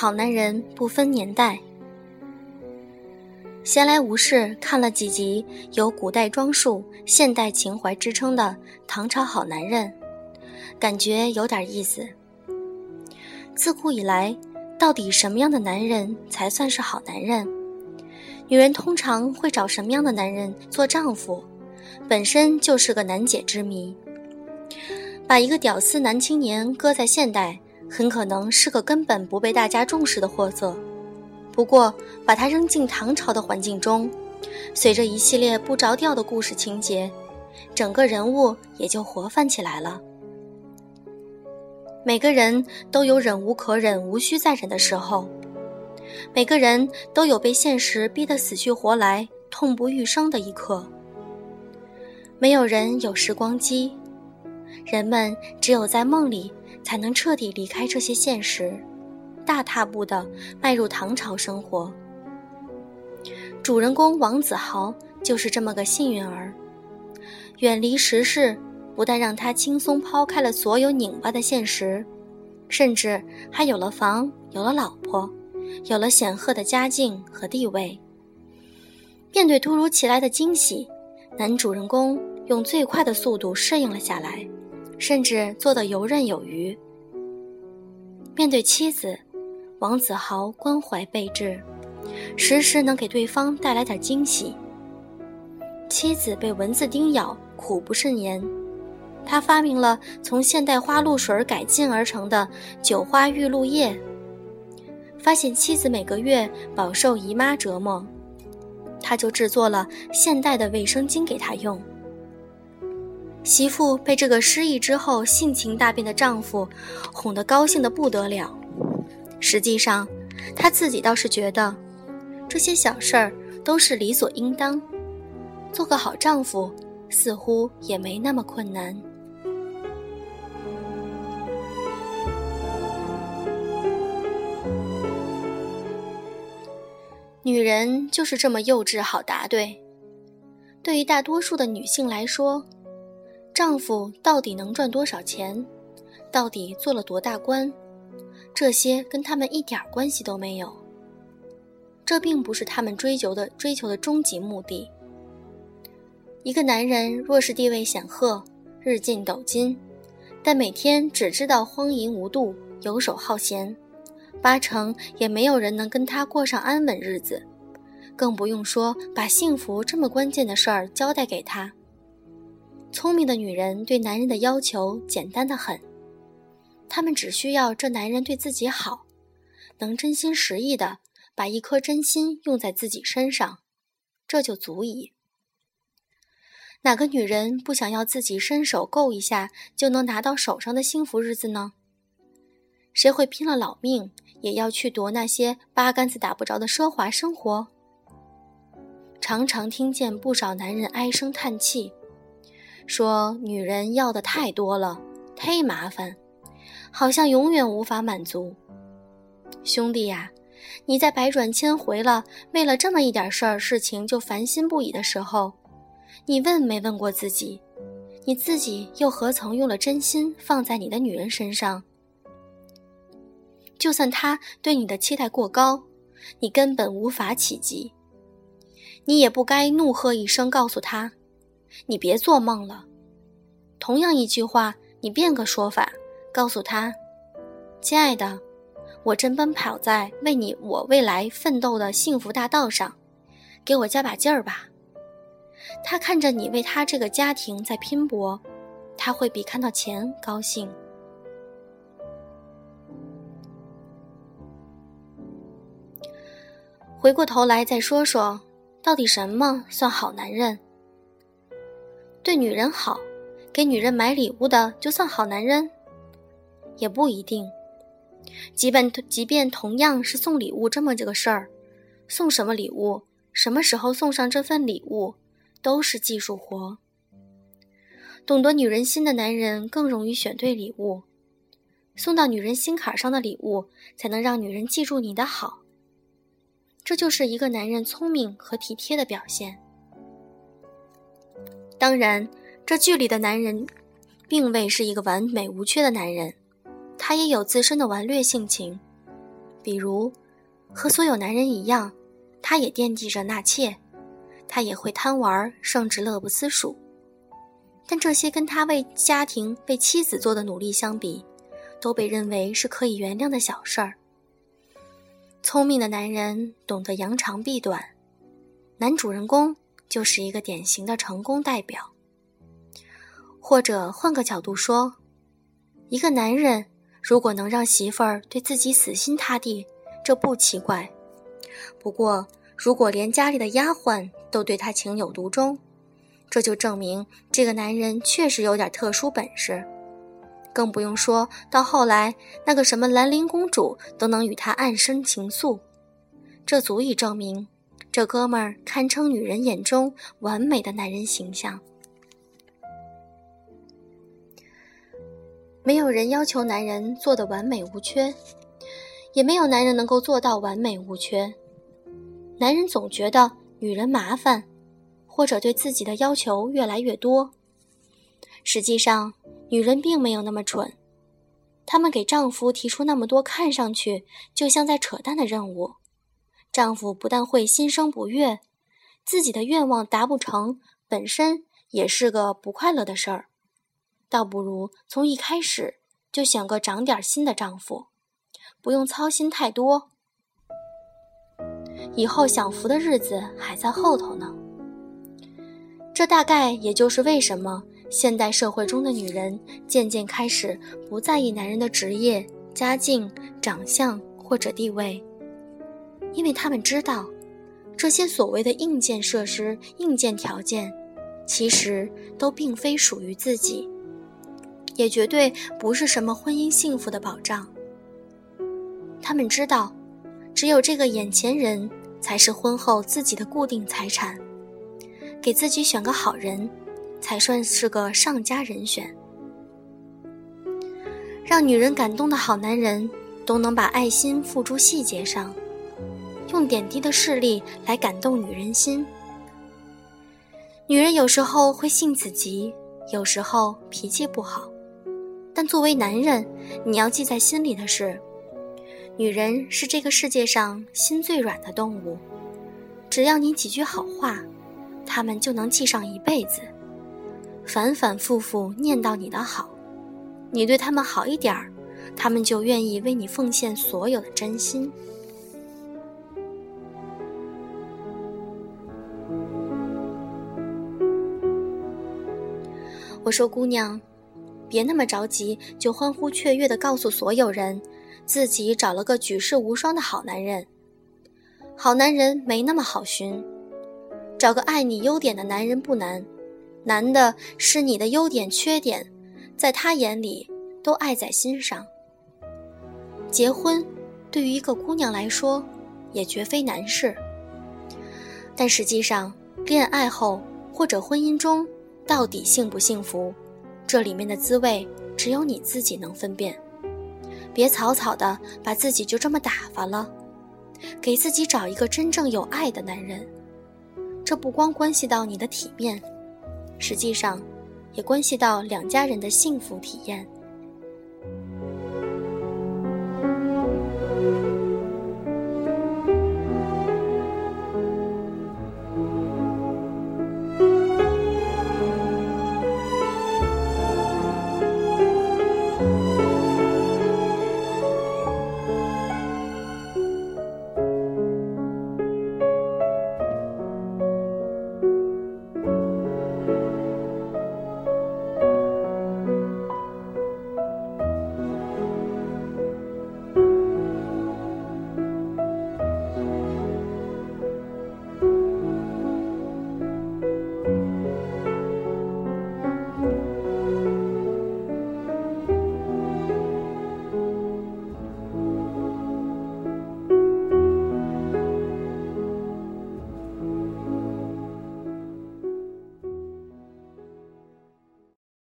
好男人不分年代。闲来无事，看了几集有古代装束、现代情怀之称的唐朝好男人，感觉有点意思。自古以来，到底什么样的男人才算是好男人？女人通常会找什么样的男人做丈夫？本身就是个难解之谜。把一个屌丝男青年搁在现代，很可能是个根本不被大家重视的货色。不过，把他扔进唐朝的环境中，随着一系列不着调的故事情节，整个人物也就活泛起来了。每个人都有忍无可忍、无需再忍的时候，每个人都有被现实逼得死去活来、痛不欲生的一刻。没有人有时光机，人们只有在梦里才能彻底离开这些现实。大踏步地迈入唐朝生活。主人公王子豪就是这么个幸运儿，远离时事，不但让他轻松抛开了所有拧巴的现实，甚至还有了房，有了老婆，有了显赫的家境和地位。面对突如其来的惊喜，男主人公用最快的速度适应了下来，甚至做得游刃有余。面对妻子。王子豪关怀备至，时时能给对方带来点惊喜。妻子被蚊子叮咬，苦不甚言，他发明了从现代花露水改进而成的酒花玉露液。发现妻子每个月饱受姨妈折磨，他就制作了现代的卫生巾给她用。媳妇被这个失忆之后性情大变的丈夫哄得高兴的不得了。实际上，她自己倒是觉得，这些小事儿都是理所应当。做个好丈夫，似乎也没那么困难。女人就是这么幼稚好答对。对于大多数的女性来说，丈夫到底能赚多少钱，到底做了多大官？这些跟他们一点关系都没有。这并不是他们追求的追求的终极目的。一个男人若是地位显赫、日进斗金，但每天只知道荒淫无度、游手好闲，八成也没有人能跟他过上安稳日子，更不用说把幸福这么关键的事儿交代给他。聪明的女人对男人的要求简单的很。她们只需要这男人对自己好，能真心实意的把一颗真心用在自己身上，这就足矣。哪个女人不想要自己伸手够一下就能拿到手上的幸福日子呢？谁会拼了老命也要去夺那些八竿子打不着的奢华生活？常常听见不少男人唉声叹气，说女人要的太多了，忒麻烦。好像永远无法满足，兄弟呀，你在百转千回了，为了这么一点事儿事情就烦心不已的时候，你问没问过自己，你自己又何曾用了真心放在你的女人身上？就算他对你的期待过高，你根本无法企及，你也不该怒喝一声告诉他，你别做梦了。同样一句话，你变个说法。告诉他，亲爱的，我正奔跑在为你我未来奋斗的幸福大道上，给我加把劲儿吧。他看着你为他这个家庭在拼搏，他会比看到钱高兴。回过头来再说说，到底什么算好男人？对女人好，给女人买礼物的就算好男人？也不一定，即便即便同样是送礼物这么这个事儿，送什么礼物，什么时候送上这份礼物，都是技术活。懂得女人心的男人更容易选对礼物，送到女人心坎上的礼物，才能让女人记住你的好。这就是一个男人聪明和体贴的表现。当然，这剧里的男人，并未是一个完美无缺的男人。他也有自身的顽劣性情，比如，和所有男人一样，他也惦记着纳妾，他也会贪玩，甚至乐不思蜀。但这些跟他为家庭、为妻子做的努力相比，都被认为是可以原谅的小事儿。聪明的男人懂得扬长避短，男主人公就是一个典型的成功代表。或者换个角度说，一个男人如果能让媳妇儿对自己死心塌地，这不奇怪。不过，如果连家里的丫鬟都对他情有独钟，这就证明这个男人确实有点特殊本事。更不用说到后来，那个什么兰陵公主都能与他暗生情愫，这足以证明这哥们儿堪称女人眼中完美的男人形象。没有人要求男人做的完美无缺，也没有男人能够做到完美无缺。男人总觉得女人麻烦，或者对自己的要求越来越多。实际上，女人并没有那么蠢，她们给丈夫提出那么多看上去就像在扯淡的任务，丈夫不但会心生不悦，自己的愿望达不成，本身也是个不快乐的事儿。倒不如从一开始就选个长点心的丈夫，不用操心太多，以后享福的日子还在后头呢。这大概也就是为什么现代社会中的女人渐渐开始不在意男人的职业、家境、长相或者地位，因为他们知道，这些所谓的硬件设施、硬件条件，其实都并非属于自己。也绝对不是什么婚姻幸福的保障。他们知道，只有这个眼前人才是婚后自己的固定财产，给自己选个好人，才算是个上佳人选。让女人感动的好男人，都能把爱心付诸细节上，用点滴的势力来感动女人心。女人有时候会性子急，有时候脾气不好。但作为男人，你要记在心里的是，女人是这个世界上心最软的动物。只要你几句好话，她们就能记上一辈子，反反复复念叨你的好。你对他们好一点儿，他们就愿意为你奉献所有的真心。我说，姑娘。别那么着急，就欢呼雀跃地告诉所有人，自己找了个举世无双的好男人。好男人没那么好寻，找个爱你优点的男人不难，难的是你的优点缺点，在他眼里都爱在心上。结婚，对于一个姑娘来说，也绝非难事。但实际上，恋爱后或者婚姻中，到底幸不幸福？这里面的滋味，只有你自己能分辨。别草草的把自己就这么打发了，给自己找一个真正有爱的男人。这不光关系到你的体面，实际上，也关系到两家人的幸福体验。